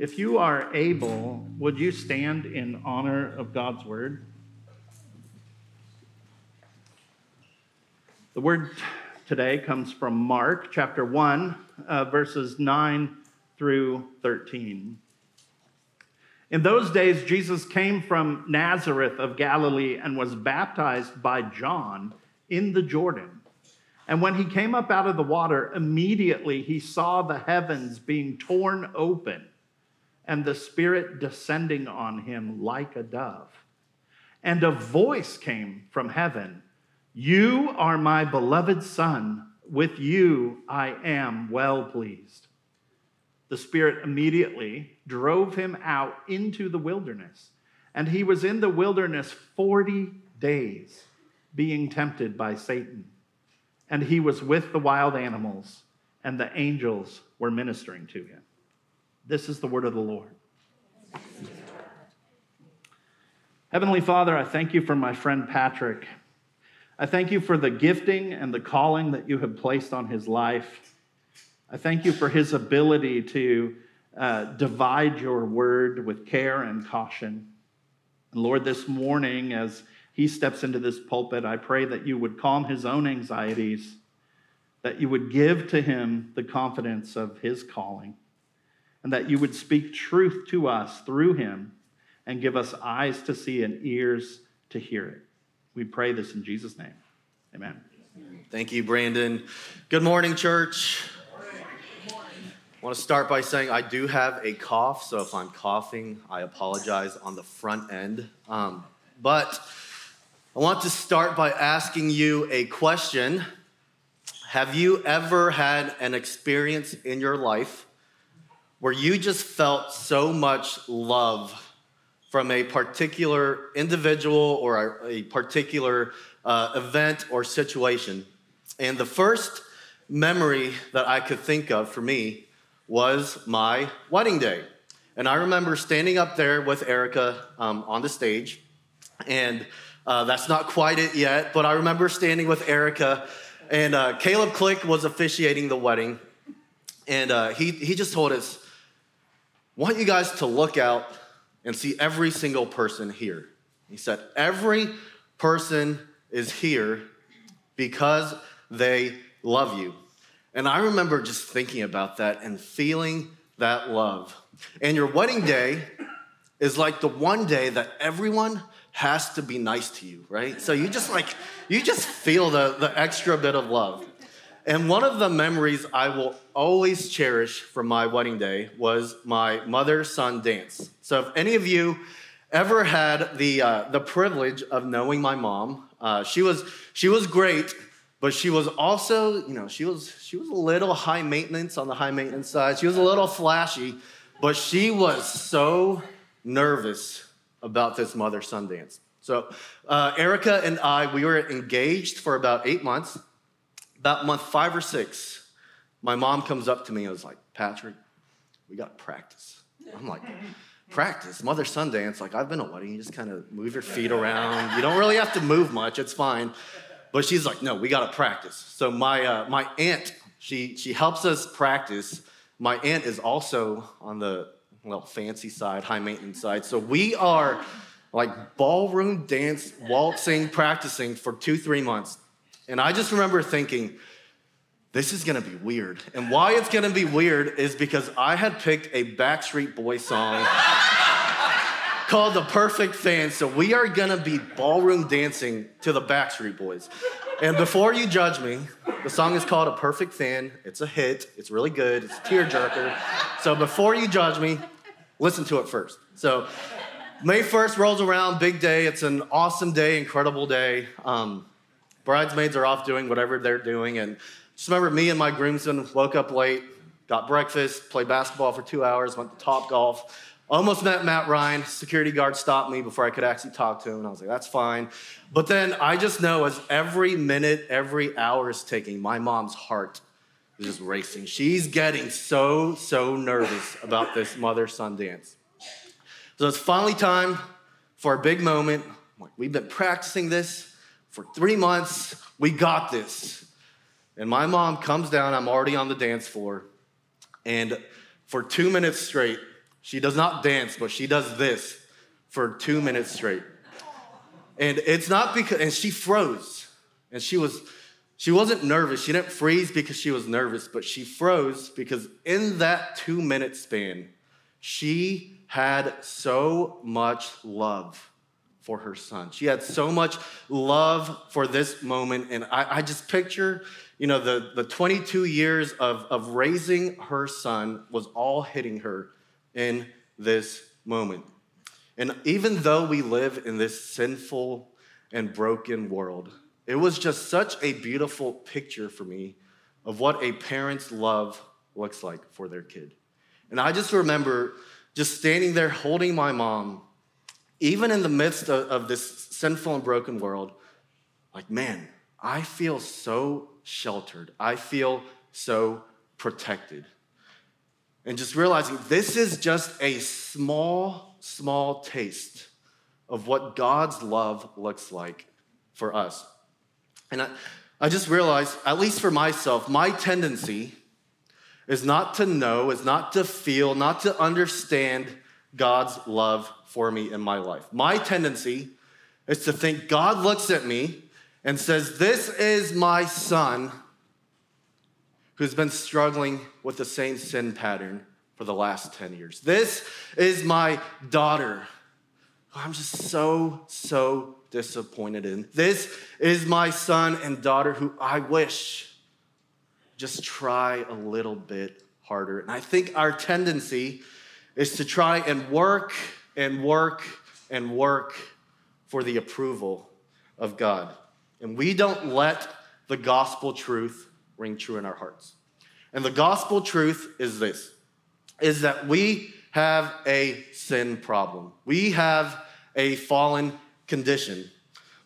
If you are able, would you stand in honor of God's word? The word today comes from Mark chapter 1, uh, verses 9 through 13. In those days, Jesus came from Nazareth of Galilee and was baptized by John in the Jordan. And when he came up out of the water, immediately he saw the heavens being torn open and the Spirit descending on him like a dove. And a voice came from heaven You are my beloved Son, with you I am well pleased. The Spirit immediately drove him out into the wilderness, and he was in the wilderness 40 days, being tempted by Satan and he was with the wild animals, and the angels were ministering to him. This is the word of the Lord. Heavenly Father, I thank you for my friend Patrick. I thank you for the gifting and the calling that you have placed on his life. I thank you for his ability to uh, divide your word with care and caution. And Lord, this morning, as he steps into this pulpit, I pray that you would calm his own anxieties, that you would give to him the confidence of his calling, and that you would speak truth to us through him and give us eyes to see and ears to hear it. We pray this in Jesus' name. Amen. Thank you, Brandon. Good morning, church. I want to start by saying I do have a cough, so if I'm coughing, I apologize on the front end. Um, but I want to start by asking you a question. Have you ever had an experience in your life where you just felt so much love from a particular individual or a, particular uh, event or situation? And the first memory that I could think of for me was my wedding day. And I remember standing up there with Erica um, on the stage and uh, that's not quite it yet, but I remember standing with Erica, and uh, Caleb Click was officiating the wedding, and uh, he, he just told us, want you guys to look out and see every single person here. He said, every person is here because they love you. And I remember just thinking about that and feeling that love. And your wedding day is like the one day that everyone has to be nice to you, right? So you just like, you just feel the, the extra bit of love. And one of the memories I will always cherish from my wedding day was my mother son dance. So if any of you ever had the, uh, the privilege of knowing my mom, uh, she, was, she was great, but she was also, you know, she was, she was a little high maintenance on the high maintenance side. She was a little flashy, but she was so nervous about this mother son dance. So, uh, Erica and I, we were engaged for about eight months. About month five or six, my mom comes up to me and was like, Patrick, we got practice. I'm like, practice, mother son dance. Like, I've been a wedding, you just kind of move your feet around. You don't really have to move much, it's fine. But she's like, no, we got to practice. So, my, uh, my aunt, she, she helps us practice. My aunt is also on the well, fancy side, high maintenance side. So we are like ballroom dance, waltzing, practicing for two, three months. And I just remember thinking, this is gonna be weird. And why it's gonna be weird is because I had picked a Backstreet Boy song called The Perfect Fan. So we are gonna be ballroom dancing to the Backstreet Boys. And before you judge me, the song is called A Perfect Fan. It's a hit, it's really good, it's a tearjerker. So before you judge me, listen to it first. So May 1st rolls around, big day. It's an awesome day, incredible day. Um, bridesmaids are off doing whatever they're doing. And just remember, me and my groomsmen woke up late, got breakfast, played basketball for two hours, went to Top Golf. Almost met Matt Ryan. Security guard stopped me before I could actually talk to him. And I was like, that's fine. But then I just know as every minute, every hour is ticking, my mom's heart is just racing. She's getting so, so nervous about this mother son dance. So it's finally time for a big moment. We've been practicing this for three months. We got this. And my mom comes down. I'm already on the dance floor. And for two minutes straight, She does not dance, but she does this for two minutes straight. And it's not because, and she froze. And she was, she wasn't nervous. She didn't freeze because she was nervous, but she froze because in that two minute span, she had so much love for her son. She had so much love for this moment. And I, I just picture, you know, the, the 22 years of, of raising her son was all hitting her in this moment. And even though we live in this sinful and broken world, it was just such a beautiful picture for me of what a parent's love looks like for their kid. And I just remember just standing there holding my mom, even in the midst of, of this sinful and broken world, like, man, I feel so sheltered. I feel so protected. And just realizing this is just a small, small taste of what God's love looks like for us. And I, I just realized, at least for myself, my tendency is not to know, is not to feel, not to understand God's love for me in my life. My tendency is to think God looks at me and says, This is my son who's been struggling with the same sin pattern for the last 10 years. This is my daughter I'm just so, so disappointed in. This is my son and daughter who I wish just try a little bit harder. And I think our tendency is to try and work and work and work for the approval of God. And we don't let the gospel truth ring true in our hearts. And the gospel truth is this is that we have a sin problem. We have a fallen condition.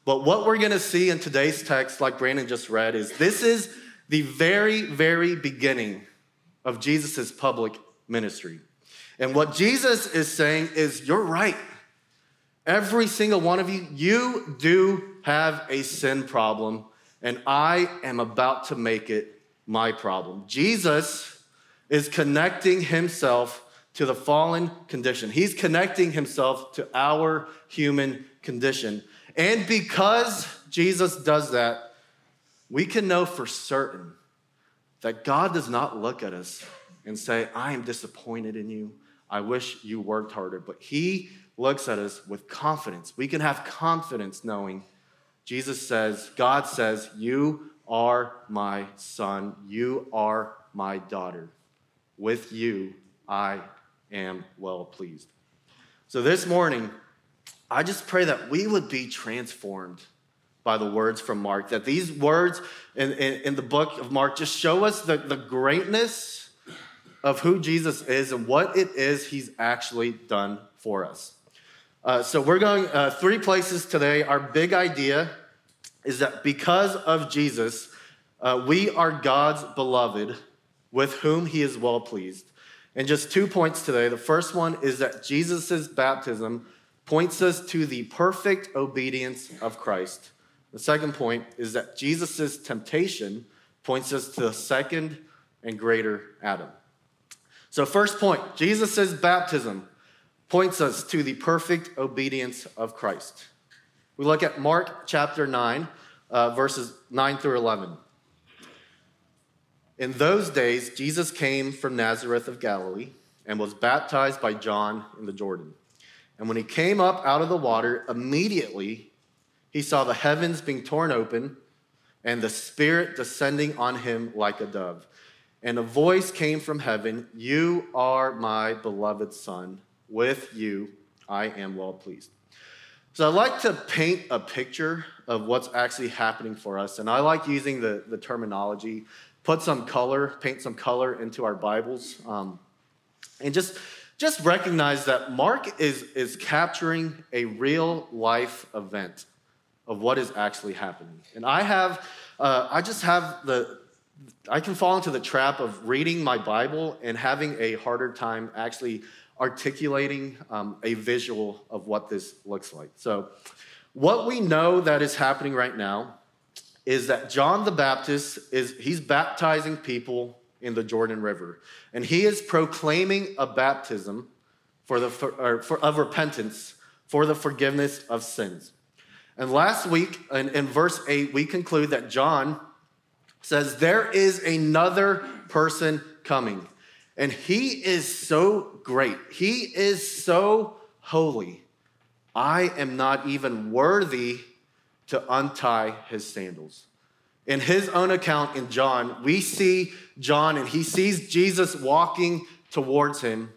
But what we're going to see in today's text, like Brandon just read, is this is the very, very beginning of Jesus' public ministry. And what Jesus is saying is, you're right. Every single one of you, you do have a sin problem, and I am about to make it my problem. Jesus is connecting himself to the fallen condition. He's connecting himself to our human condition. And because Jesus does that, we can know for certain that God does not look at us and say, I am disappointed in you. I wish you worked harder. But He looks at us with confidence. We can have confidence knowing Jesus says, God says, You are my son. You are my daughter. With you, I am well pleased. So this morning, I just pray that we would be transformed by the words from Mark, that these words in, in, in, the book of Mark just show us the, the greatness of who Jesus is and what it is he's actually done for us. Uh, so we're going uh, three places today. Our big idea is that because of Jesus, uh, we are God's beloved with whom he is well pleased. And just two points today. The first one is that Jesus' baptism points us to the perfect obedience of Christ. The second point is that Jesus' temptation points us to the second and greater Adam. So, first point Jesus' baptism points us to the perfect obedience of Christ. We look at Mark chapter 9, uh, verses 9 through 11. In those days, Jesus came from Nazareth of Galilee and was baptized by John in the Jordan. And when he came up out of the water, immediately he saw the heavens being torn open and the Spirit descending on him like a dove. And a voice came from heaven You are my beloved Son. With you I am well pleased. So I like to paint a picture of what's actually happening for us. And I like using the, the terminology put some color, paint some color into our Bibles, um, and just just recognize that Mark is is capturing a real life event of what is actually happening. And I have, uh, I just have the, I can fall into the trap of reading my Bible and having a harder time actually articulating um, a visual of what this looks like. So, what we know that is happening right now is that John the Baptist is he's baptizing people in the Jordan River. And he is proclaiming a baptism for the for, for, of repentance for the forgiveness of sins. And last week in, in verse 8, we conclude that John says, There is another person coming. And he is so great. He is so holy. I am not even worthy to untie his sandals. In his own account in John, we see John and he sees Jesus walking towards him.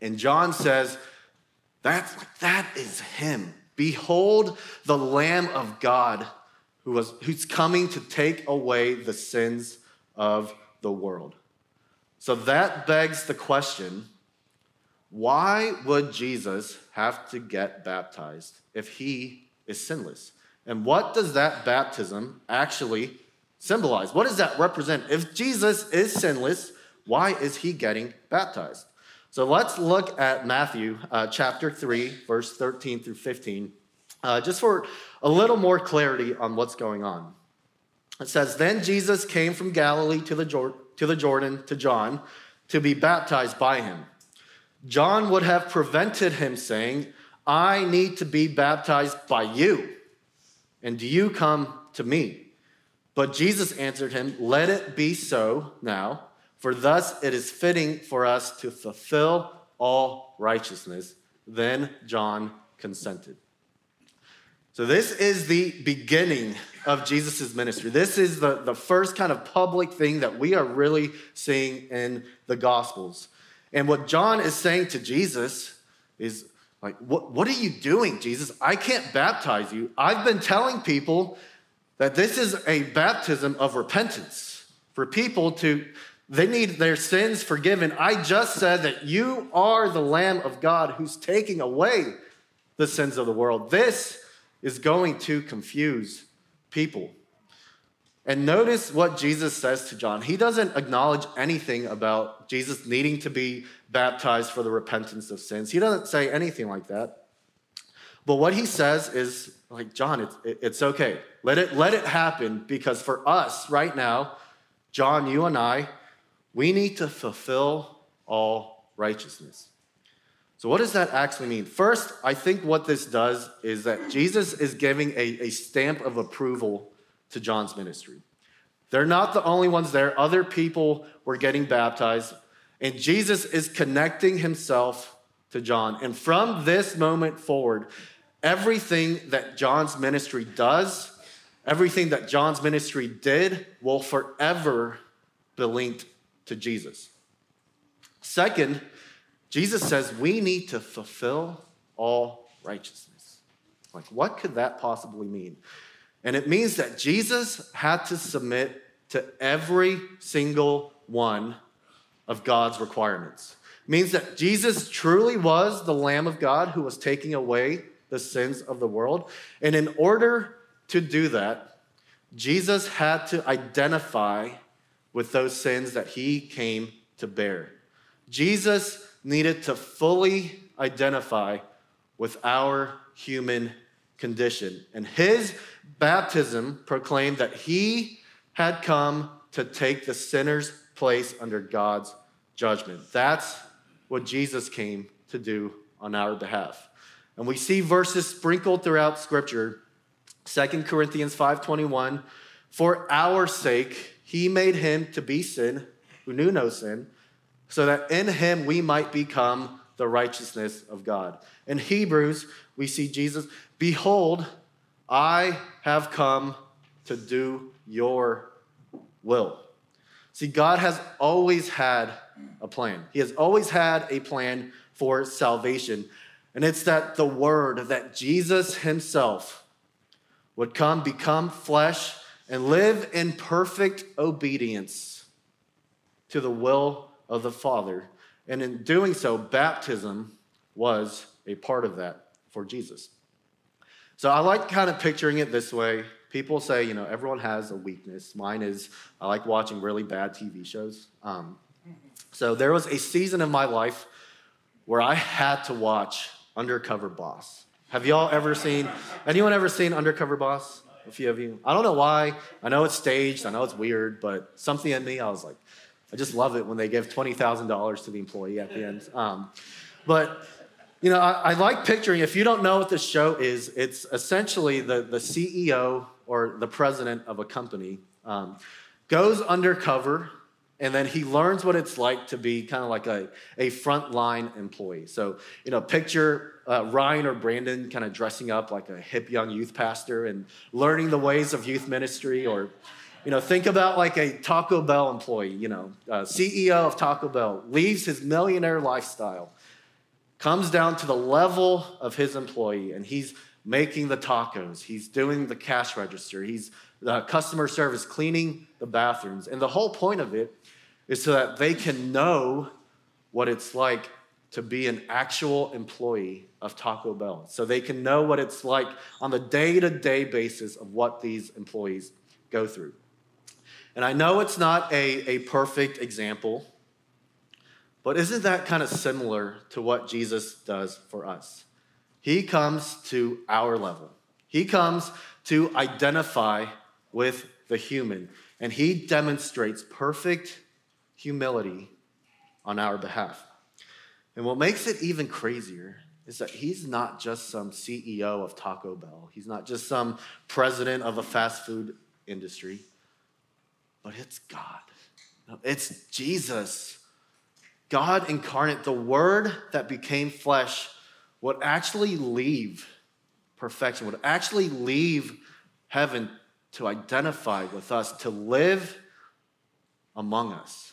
And John says, That's, that is him. Behold the Lamb of God who was, who's coming to take away the sins of the world. So that begs the question why would Jesus have to get baptized if he is sinless? And what does that baptism actually symbolize? What does that represent? If Jesus is sinless, why is he getting baptized? So let's look at Matthew uh, chapter 3, verse 13 through 15, uh, just for a little more clarity on what's going on. It says, Then Jesus came from Galilee to the, Jor- to the Jordan to John to be baptized by him. John would have prevented him, saying, I need to be baptized by you, and do you come to me? But Jesus answered him, Let it be so now, for thus it is fitting for us to fulfill all righteousness. Then John consented. So, this is the beginning of Jesus' ministry. This is the, the first kind of public thing that we are really seeing in the Gospels. And what John is saying to Jesus is, like, what, what are you doing, Jesus? I can't baptize you. I've been telling people that this is a baptism of repentance for people to, they need their sins forgiven. I just said that you are the Lamb of God who's taking away the sins of the world. This is going to confuse people. And notice what Jesus says to John. He doesn't acknowledge anything about Jesus needing to be baptized for the repentance of sins. He doesn't say anything like that. But what he says is like, John, it's, it's okay. Let it, let it happen because for us right now, John, you and I, we need to fulfill all righteousness. So, what does that actually mean? First, I think what this does is that Jesus is giving a, a stamp of approval to John's ministry. They're not the only ones there, other people were getting baptized, and Jesus is connecting himself to John. And from this moment forward, everything that John's ministry does, everything that John's ministry did, will forever be linked to Jesus. Second, Jesus says we need to fulfill all righteousness. Like, what could that possibly mean? And it means that Jesus had to submit to every single one of God's requirements. It means that Jesus truly was the Lamb of God who was taking away the sins of the world. And in order to do that, Jesus had to identify with those sins that he came to bear. Jesus needed to fully identify with our human condition. And his baptism proclaimed that he had come to take the sinner's place under God's judgment. That's what Jesus came to do on our behalf. And we see verses sprinkled throughout scripture. 2 Corinthians 5:21, for our sake he made him to be sin who knew no sin so that in him we might become the righteousness of God. In Hebrews, we see Jesus, Behold, I have come to do your will. See, God has always had a plan. He has always had a plan for salvation. And it's that the word that Jesus himself would come, become flesh, and live in perfect obedience to the will of the Father. And in doing so, baptism was a part of that for Jesus. So I like kind of picturing it this way. People say, you know, everyone has a weakness. Mine is I like watching really bad TV shows. Um, so there was a season of my life where I had to watch Undercover Boss. Have y'all ever seen, anyone ever seen Undercover Boss? A few of you. I don't know why. I know it's staged. I know it's weird, but something in me, I was like, I just love it when they give $20,000 to the employee at the end. Um, But you know, I, I, like picturing, if you don't know what this show is, it's essentially the, the CEO or the president of a company um, goes undercover and then he learns what it's like to be kind of like a, a frontline employee. So, you know, picture uh, Ryan or Brandon kind of dressing up like a hip young youth pastor and learning the ways of youth ministry. Or, you know, think about like a Taco Bell employee, you know, uh, CEO of Taco Bell, leaves his millionaire lifestyle, comes down to the level of his employee, and he's making the tacos, he's doing the cash register, he's the customer service, cleaning the bathrooms. And the whole point of it is so that they can know what it's like to be an actual employee of Taco Bell. So they can know what it's like on the day to day basis of what these employees go through. And I know it's not a, a perfect example, but isn't that kind of similar to what Jesus does for us? He comes to our level, He comes to identify with the human, and He demonstrates perfect humility on our behalf. And what makes it even crazier is that he's not just some CEO of Taco Bell, he's not just some president of a fast food industry, but it's God. It's Jesus. God incarnate, the word that became flesh, would actually leave perfection, would actually leave heaven to identify with us, to live among us.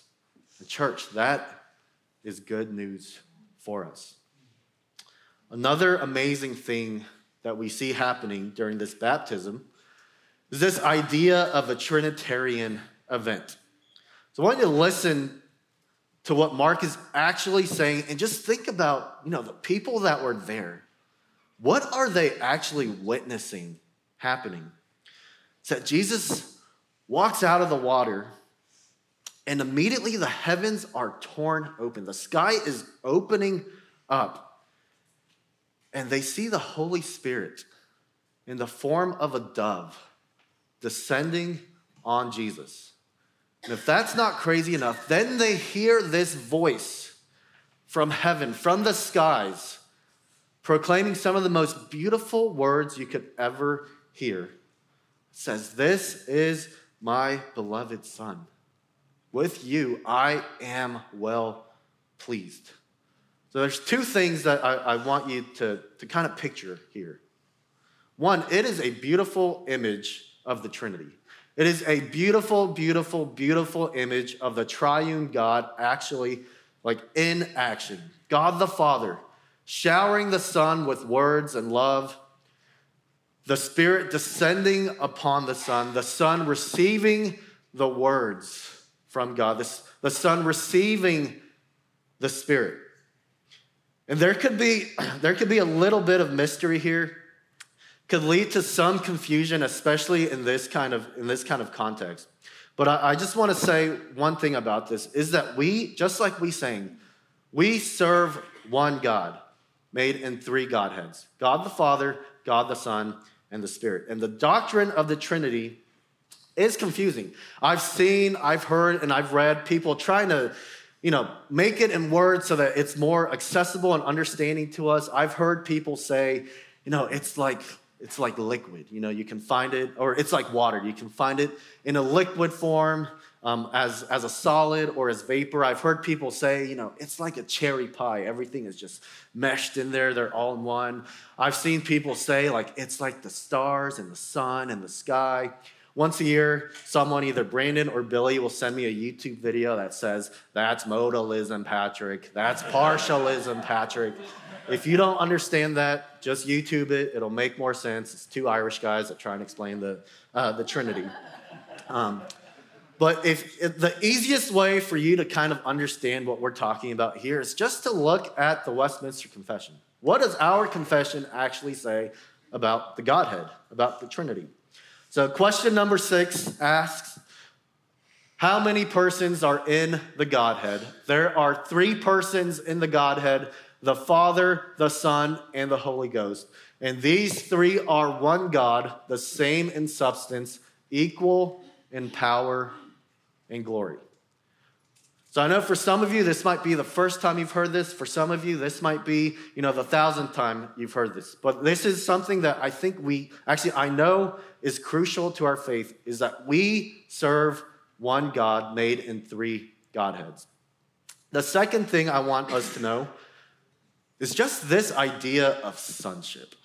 The church, that is good news for us. Another amazing thing that we see happening during this baptism is this idea of a Trinitarian event. So I want you to listen to what Mark is actually saying and just think about, you know, the people that were there. What are they actually witnessing happening? It's that Jesus walks out of the water and immediately the heavens are torn open. The sky is opening up. And they see the Holy Spirit in the form of a dove descending on Jesus. And if that's not crazy enough, then they hear this voice from heaven, from the skies, proclaiming some of the most beautiful words you could ever hear. It says, This is my beloved Son with you, I am well pleased. So there's two things that I, I want you to, to kind of picture here. One, it is a beautiful image of the Trinity. It is a beautiful, beautiful, beautiful image of the triune God actually like in action. God the Father showering the Son with words and love, the Spirit descending upon the Son, the Son receiving the words from God, the, the Son receiving the Spirit. And there could be there could be a little bit of mystery here, could lead to some confusion, especially in this kind of in this kind of context. But I, I just want to say one thing about this is that we, just like we sang, we serve one God, made in three Godheads: God the Father, God the Son, and the Spirit. And the doctrine of the Trinity is confusing. I've seen, I've heard, and I've read people trying to, you know, make it in words so that it's more accessible and understanding to us. I've heard people say, you know, it's like it's like liquid. You know, you can find it, or it's like water. You can find it in a liquid form, um, as as a solid or as vapor. I've heard people say, you know, it's like a cherry pie. Everything is just meshed in there. They're all in one. I've seen people say like it's like the stars and the sun and the sky. Once a year, someone, either Brandon or Billy, will send me a YouTube video that says, That's modalism, Patrick. That's partialism, Patrick. If you don't understand that, just YouTube it. It'll make more sense. It's two Irish guys that try and explain the, uh, the Trinity. Um, but if, if, the easiest way for you to kind of understand what we're talking about here is just to look at the Westminster Confession. What does our confession actually say about the Godhead, about the Trinity? So, question number six asks How many persons are in the Godhead? There are three persons in the Godhead the Father, the Son, and the Holy Ghost. And these three are one God, the same in substance, equal in power and glory. So I know for some of you, this might be the first time you've heard this. For some of you, this might be, you know, the thousandth time you've heard this. But this is something that I think we, actually, I know is crucial to our faith is that we serve one God made in three Godheads. The second thing I want us to know is just this idea of sonship.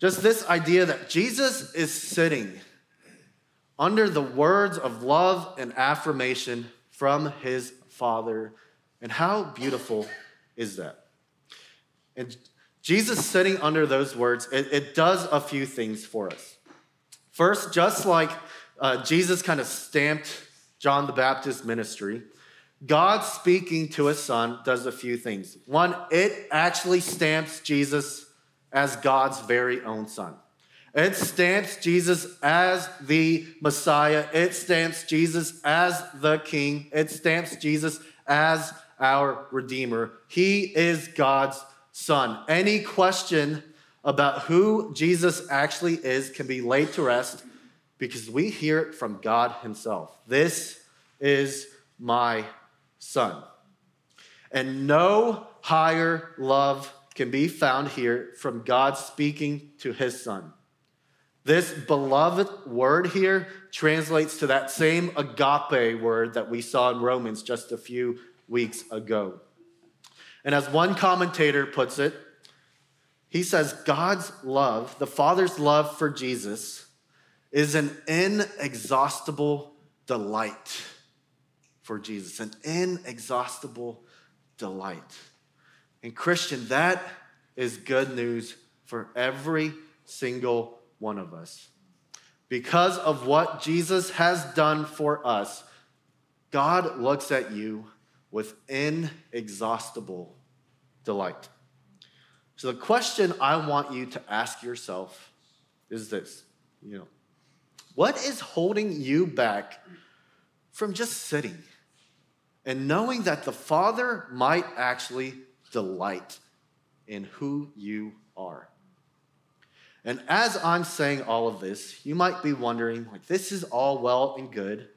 Just this idea that Jesus is sitting under the words of love and affirmation from his Father. And how beautiful is that? And Jesus sitting under those words, it, it does a few things for us. First, just like uh, Jesus kind of stamped John the Baptist ministry, God speaking to his son does a few things. One, it actually stamps Jesus as God's very own son. It stamps Jesus as the Messiah. It stamps Jesus as the King. It stamps Jesus as our Redeemer. He is God's Son. Any question about who Jesus actually is can be laid to rest because we hear it from God Himself. This is my Son. And no higher love can be found here from God speaking to His Son. This beloved word here translates to that same agape word that we saw in Romans just a few weeks ago. And as one commentator puts it, he says God's love, the Father's love for Jesus, is an inexhaustible delight for Jesus, an inexhaustible delight. And Christian, that is good news for every single one of us. Because of what Jesus has done for us, God looks at you with inexhaustible delight. So the question I want you to ask yourself is this, you know, what is holding you back from just sitting and knowing that the Father might actually delight in who you are? And as I'm saying all of this, you might be wondering, like, this is all well and good,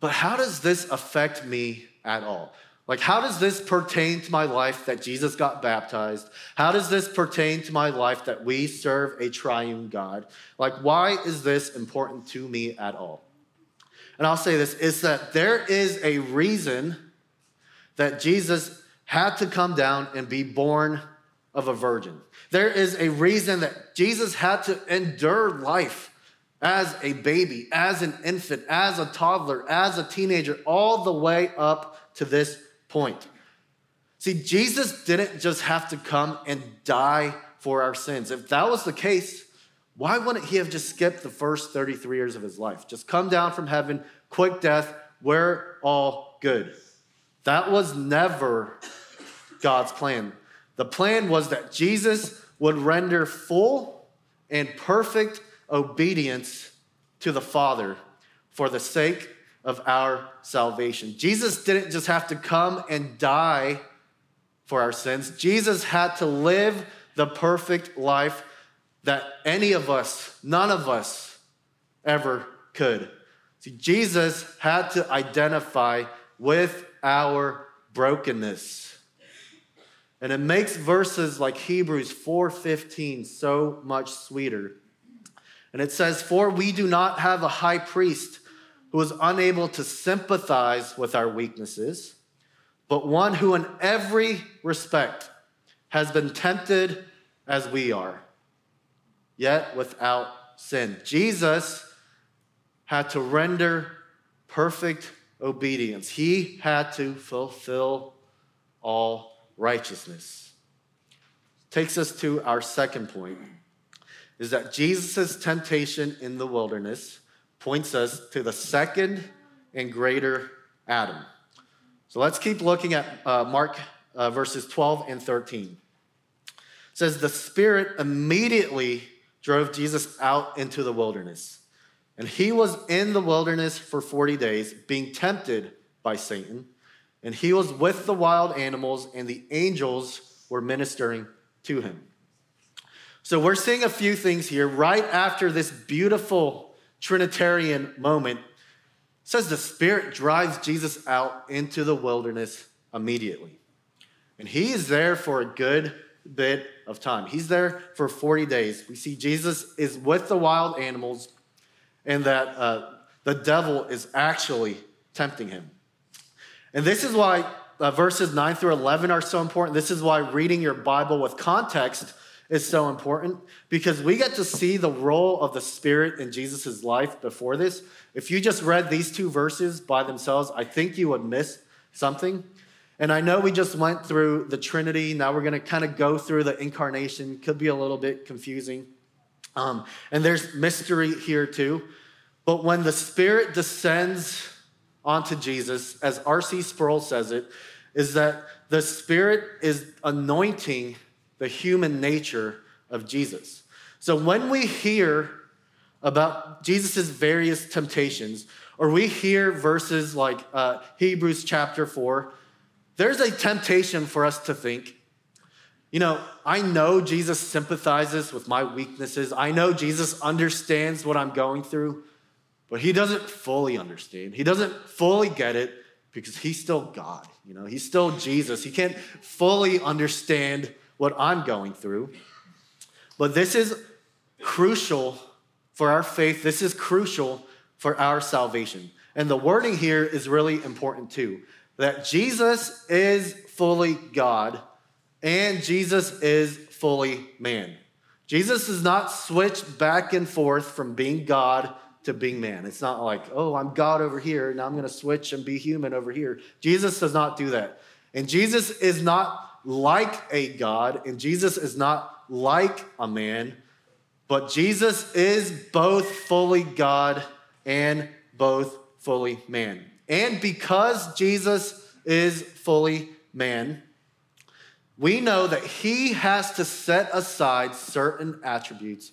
but how does this affect me at all? Like, how does this pertain to my life that Jesus got baptized? How does this pertain to my life that we serve a triune God? Like, why is this important to me at all? And I'll say this is that there is a reason that Jesus had to come down and be born of a virgin. There is a reason that Jesus had to endure life as a baby, as an infant, as a toddler, as a teenager, all the way up to this point. See, Jesus didn't just have to come and die for our sins. If that was the case, why wouldn't he have just skipped the first 33 years of his life? Just come down from heaven, quick death, we're all good. That was never God's plan. The plan was that Jesus would render full and perfect obedience to the Father for the sake of our salvation. Jesus didn't just have to come and die for our sins, Jesus had to live the perfect life that any of us, none of us, ever could. See, Jesus had to identify with our brokenness. And it makes verses like Hebrews 4:15 so much sweeter. And it says, "For we do not have a high priest who is unable to sympathize with our weaknesses, but one who in every respect has been tempted as we are, yet without sin." Jesus had to render perfect obedience. He had to fulfill all righteousness. Takes us to our second point is that Jesus' temptation in the wilderness points us to the second and greater Adam. So let's keep looking at uh, Mark uh, verses 12 and 13. It says, The Spirit immediately drove Jesus out into the wilderness. And he was in the wilderness for 40 days, being tempted by Satan. And he was with the wild animals, and the angels were ministering to him. So we're seeing a few things here right after this beautiful Trinitarian moment. says the Spirit drives Jesus out into the wilderness immediately. And he is there for a good bit of time. He's there for 40 days. We see Jesus is with the wild animals, and that uh, the devil is actually tempting him. And this is why uh, verses 9 through 11 are so important. This is why reading your Bible with context is so important because we get to see the role of the Spirit in Jesus' life before this. If you just read these two verses by themselves, I think you would miss something. And I know we just went through the Trinity. Now we're going to kind of go through the incarnation. Could be a little bit confusing. Um, and there's mystery here too. But when the Spirit descends onto Jesus, as R.C. Sproul says it, is that the Spirit is anointing the human nature of Jesus. So when we hear about Jesus' various temptations, or we hear verses like uh, Hebrews chapter 4, there's a temptation for us to think, you know, I know Jesus sympathizes with my weaknesses. I know Jesus understands what I'm going through, but he doesn't fully understand. He doesn't fully get it because he's still God. You know, he's still Jesus. He can't fully understand what I'm going through. But this is crucial for our faith. This is crucial for our salvation. And the wording here is really important too that Jesus is fully God and Jesus is fully man. Jesus does not switch back and forth from being God to being man. It's not like, oh, I'm God over here, now I'm going to switch and be human over here. Jesus does not do that. And Jesus is not like a God, and Jesus is not like a man, but Jesus is both fully God and both fully man. And because Jesus is fully man, we know that he has to set aside certain attributes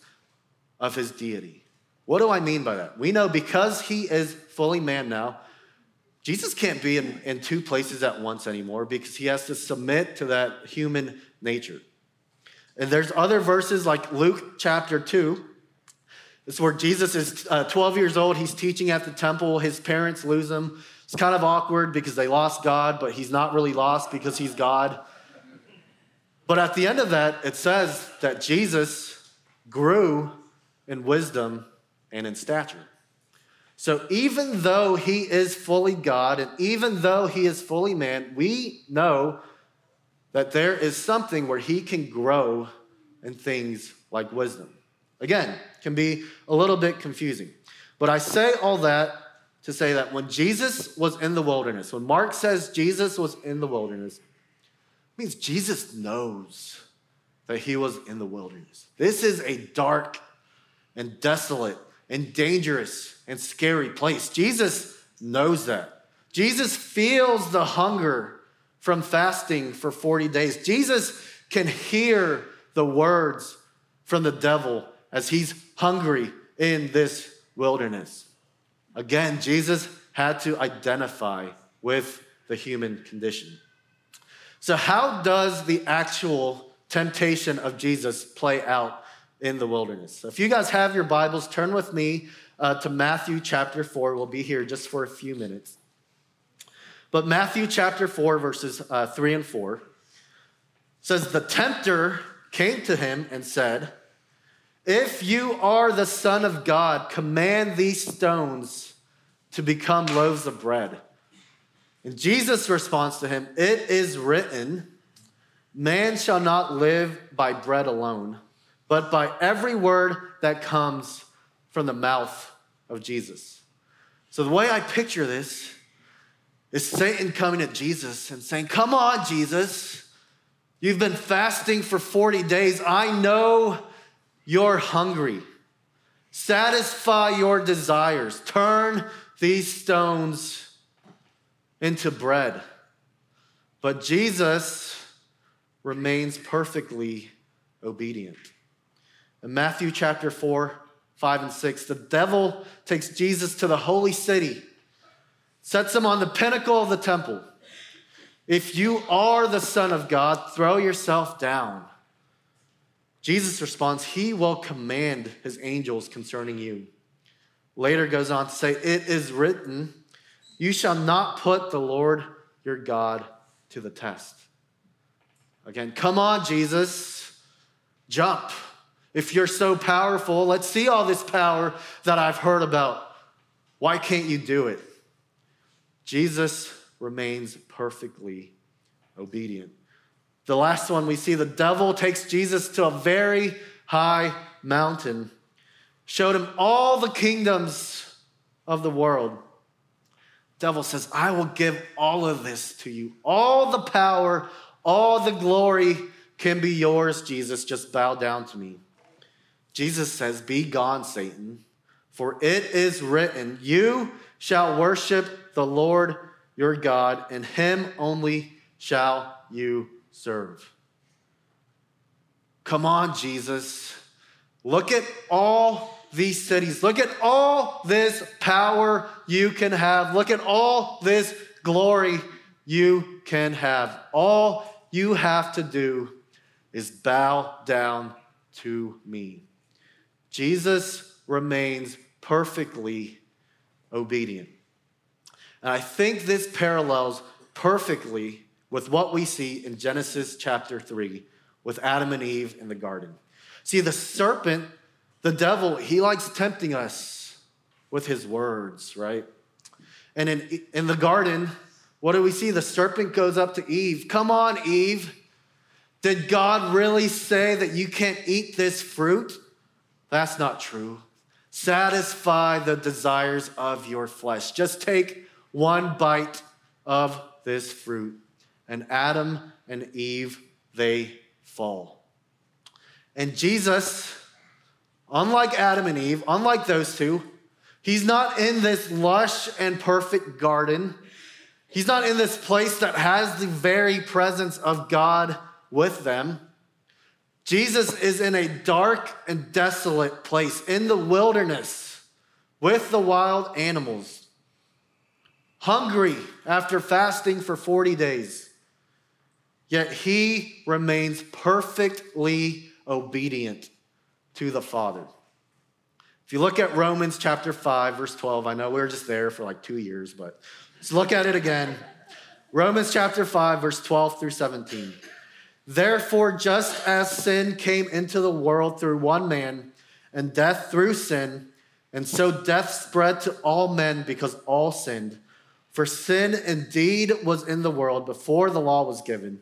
of his deity. What do I mean by that? We know because he is fully man now, Jesus can't be in, in two places at once anymore because he has to submit to that human nature. And there's other verses like Luke chapter 2. Is where Jesus is uh, 12 years old. He's teaching at the temple. His parents lose him. It's kind of awkward because they lost God, but he's not really lost because he's God. But at the end of that, it says that Jesus grew in wisdom and in stature. So even though he is fully God and even though he is fully man, we know that there is something where he can grow in things like wisdom. Again, can be a little bit confusing. But I say all that to say that when Jesus was in the wilderness, when Mark says Jesus was in the wilderness, it means Jesus knows that he was in the wilderness. This is a dark and desolate and dangerous and scary place. Jesus knows that. Jesus feels the hunger from fasting for 40 days. Jesus can hear the words from the devil as he's hungry in this wilderness. Again, Jesus had to identify with the human condition. So, how does the actual temptation of Jesus play out in the wilderness. So if you guys have your Bibles, turn with me uh, to Matthew chapter 4. We'll be here just for a few minutes. But Matthew chapter 4, verses uh, 3 and 4 says, The tempter came to him and said, If you are the Son of God, command these stones to become loaves of bread. And Jesus' responds to him, It is written, Man shall not live by bread alone but by every word that comes from the mouth of Jesus. So, the way I picture this is Satan coming at Jesus and saying, Come on, Jesus. You've been fasting for 40 days. I know you're hungry. Satisfy your desires. Turn these stones into bread. But Jesus remains perfectly obedient. In Matthew chapter 4, 5, and 6, the devil takes Jesus to the holy city, sets him on the pinnacle of the temple. If you are the Son of God, throw yourself down. Jesus responds, He will command His angels concerning you. Later goes on to say, It is written, You shall not put the Lord your God to the test. Again, come on, Jesus, jump. If you're so powerful, let's see all this power that I've heard about. Why can't you do it? Jesus remains perfectly obedient. The last one we see the devil takes Jesus to a very high mountain, showed him all the kingdoms of the world. Devil says, I will give all of this to you. All the power, all the glory can be yours, Jesus. Just bow down to me. Jesus says, Be gone, Satan, for it is written, You shall worship the Lord your God, and him only shall you serve. Come on, Jesus. Look at all these cities. Look at all this power you can have. Look at all this glory you can have. All you have to do is bow down to me. Jesus remains perfectly obedient. And I think this parallels perfectly with what we see in Genesis chapter 3 with Adam and Eve in the garden. See, the serpent, the devil, he likes tempting us with his words, right? And in, in the garden, what do we see? The serpent goes up to Eve. Come on, Eve. Did God really say that you can't eat this fruit? That's not true. Satisfy the desires of your flesh. Just take one bite of this fruit. And Adam and Eve, they fall. And Jesus, unlike Adam and Eve, unlike those two, he's not in this lush and perfect garden. He's not in this place that has the very presence of God with them. Jesus is in a dark and desolate place in the wilderness with the wild animals, hungry after fasting for 40 days. Yet he remains perfectly obedient to the Father. If you look at Romans chapter 5, verse 12, I know we were just there for like two years, but let's look at it again. Romans chapter 5, verse 12 through 17. Therefore, just as sin came into the world through one man, and death through sin, and so death spread to all men because all sinned. For sin indeed was in the world before the law was given,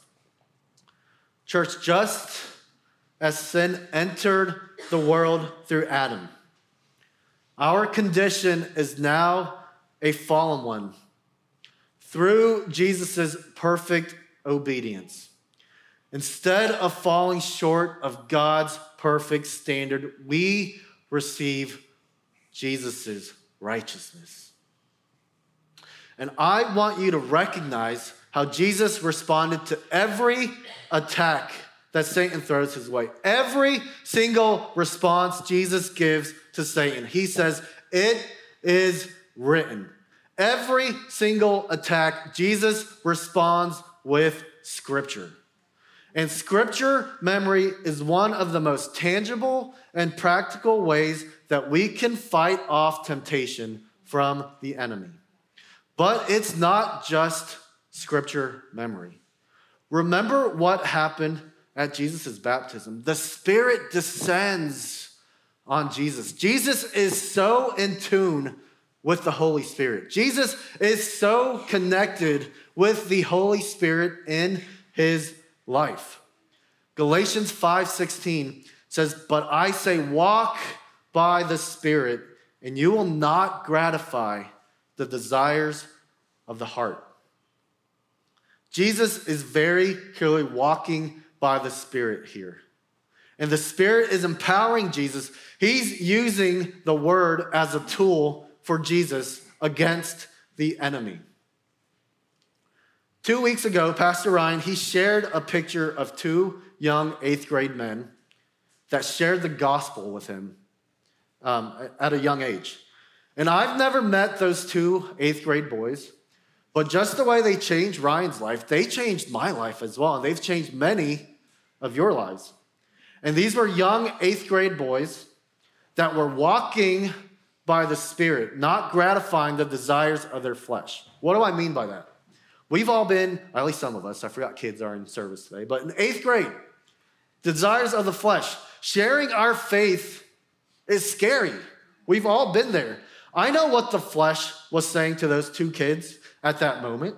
Church, just as sin entered the world through Adam, our condition is now a fallen one through Jesus' perfect obedience. Instead of falling short of God's perfect standard, we receive Jesus' righteousness. And I want you to recognize how Jesus responded to every attack that Satan throws his way. Every single response Jesus gives to Satan, he says, It is written. Every single attack, Jesus responds with scripture. And scripture memory is one of the most tangible and practical ways that we can fight off temptation from the enemy. But it's not just scripture memory. Remember what happened at Jesus' baptism? The Spirit descends on Jesus. Jesus is so in tune with the Holy Spirit. Jesus is so connected with the Holy Spirit in his life. Galatians 5:16 says, "But I say walk by the Spirit, and you will not gratify the desires of the heart." Jesus is very clearly walking by the Spirit here. And the Spirit is empowering Jesus. He's using the word as a tool for Jesus against the enemy. Two weeks ago, Pastor Ryan, he shared a picture of two young eighth grade men that shared the gospel with him um, at a young age. And I've never met those two eighth grade boys, but just the way they changed Ryan's life, they changed my life as well. And they've changed many of your lives. And these were young eighth grade boys that were walking by the Spirit, not gratifying the desires of their flesh. What do I mean by that? We've all been, at least some of us, I forgot kids are in service today, but in eighth grade, desires of the flesh, sharing our faith is scary. We've all been there. I know what the flesh was saying to those two kids at that moment.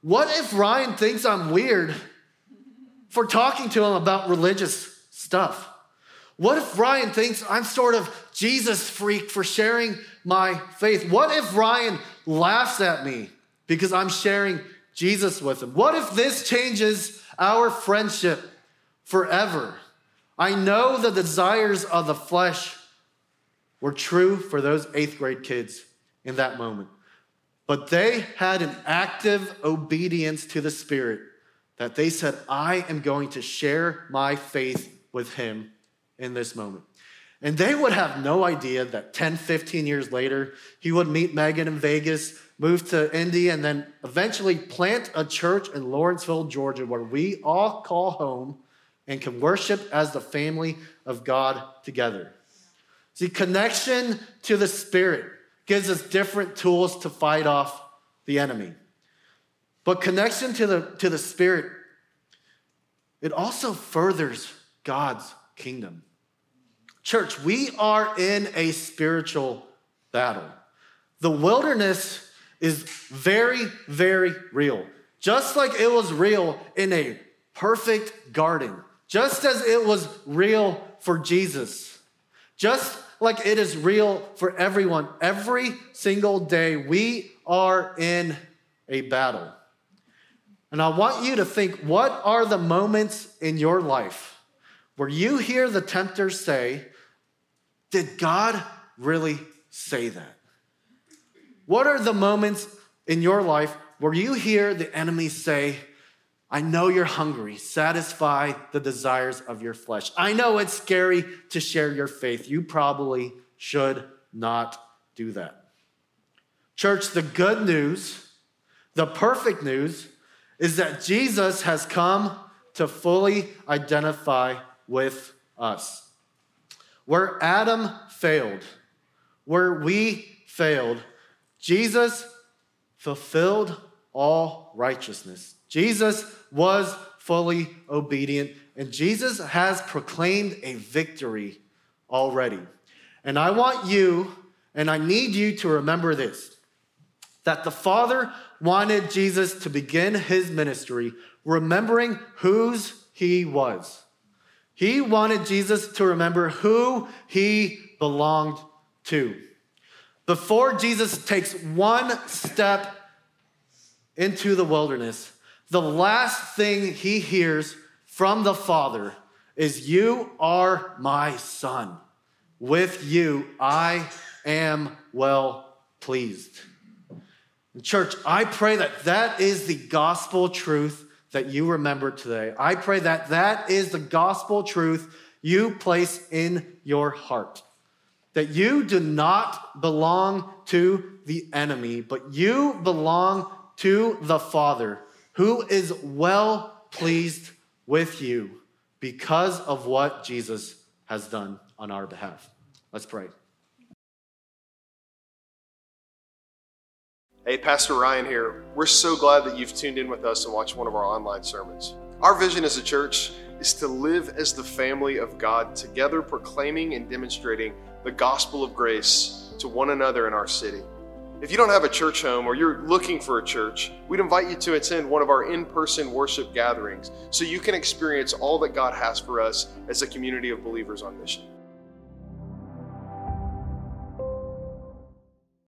What if Ryan thinks I'm weird for talking to him about religious stuff? What if Ryan thinks I'm sort of Jesus freak for sharing my faith? What if Ryan laughs at me because I'm sharing Jesus with him? What if this changes our friendship forever? I know the desires of the flesh were true for those eighth grade kids in that moment, but they had an active obedience to the Spirit that they said, I am going to share my faith with him in this moment. And they would have no idea that 10, 15 years later, he would meet Megan in Vegas, move to Indy, and then eventually plant a church in Lawrenceville, Georgia, where we all call home and can worship as the family of God together. See, connection to the Spirit gives us different tools to fight off the enemy. But connection to the, to the Spirit, it also furthers God's kingdom. Church, we are in a spiritual battle. The wilderness is very, very real. Just like it was real in a perfect garden, just as it was real for Jesus, just like it is real for everyone. Every single day, we are in a battle. And I want you to think what are the moments in your life where you hear the tempter say, did God really say that? What are the moments in your life where you hear the enemy say, I know you're hungry. Satisfy the desires of your flesh. I know it's scary to share your faith. You probably should not do that. Church, the good news, the perfect news, is that Jesus has come to fully identify with us. Where Adam failed, where we failed, Jesus fulfilled all righteousness. Jesus was fully obedient, and Jesus has proclaimed a victory already. And I want you, and I need you to remember this that the Father wanted Jesus to begin his ministry remembering whose he was. He wanted Jesus to remember who he belonged to. Before Jesus takes one step into the wilderness, the last thing he hears from the Father is, You are my son. With you I am well pleased. Church, I pray that that is the gospel truth that you remember today. I pray that that is the gospel truth you place in your heart. That you do not belong to the enemy, but you belong to the Father, who is well pleased with you because of what Jesus has done on our behalf. Let's pray. Hey, Pastor Ryan here. We're so glad that you've tuned in with us and watched one of our online sermons. Our vision as a church is to live as the family of God, together proclaiming and demonstrating the gospel of grace to one another in our city. If you don't have a church home or you're looking for a church, we'd invite you to attend one of our in person worship gatherings so you can experience all that God has for us as a community of believers on mission.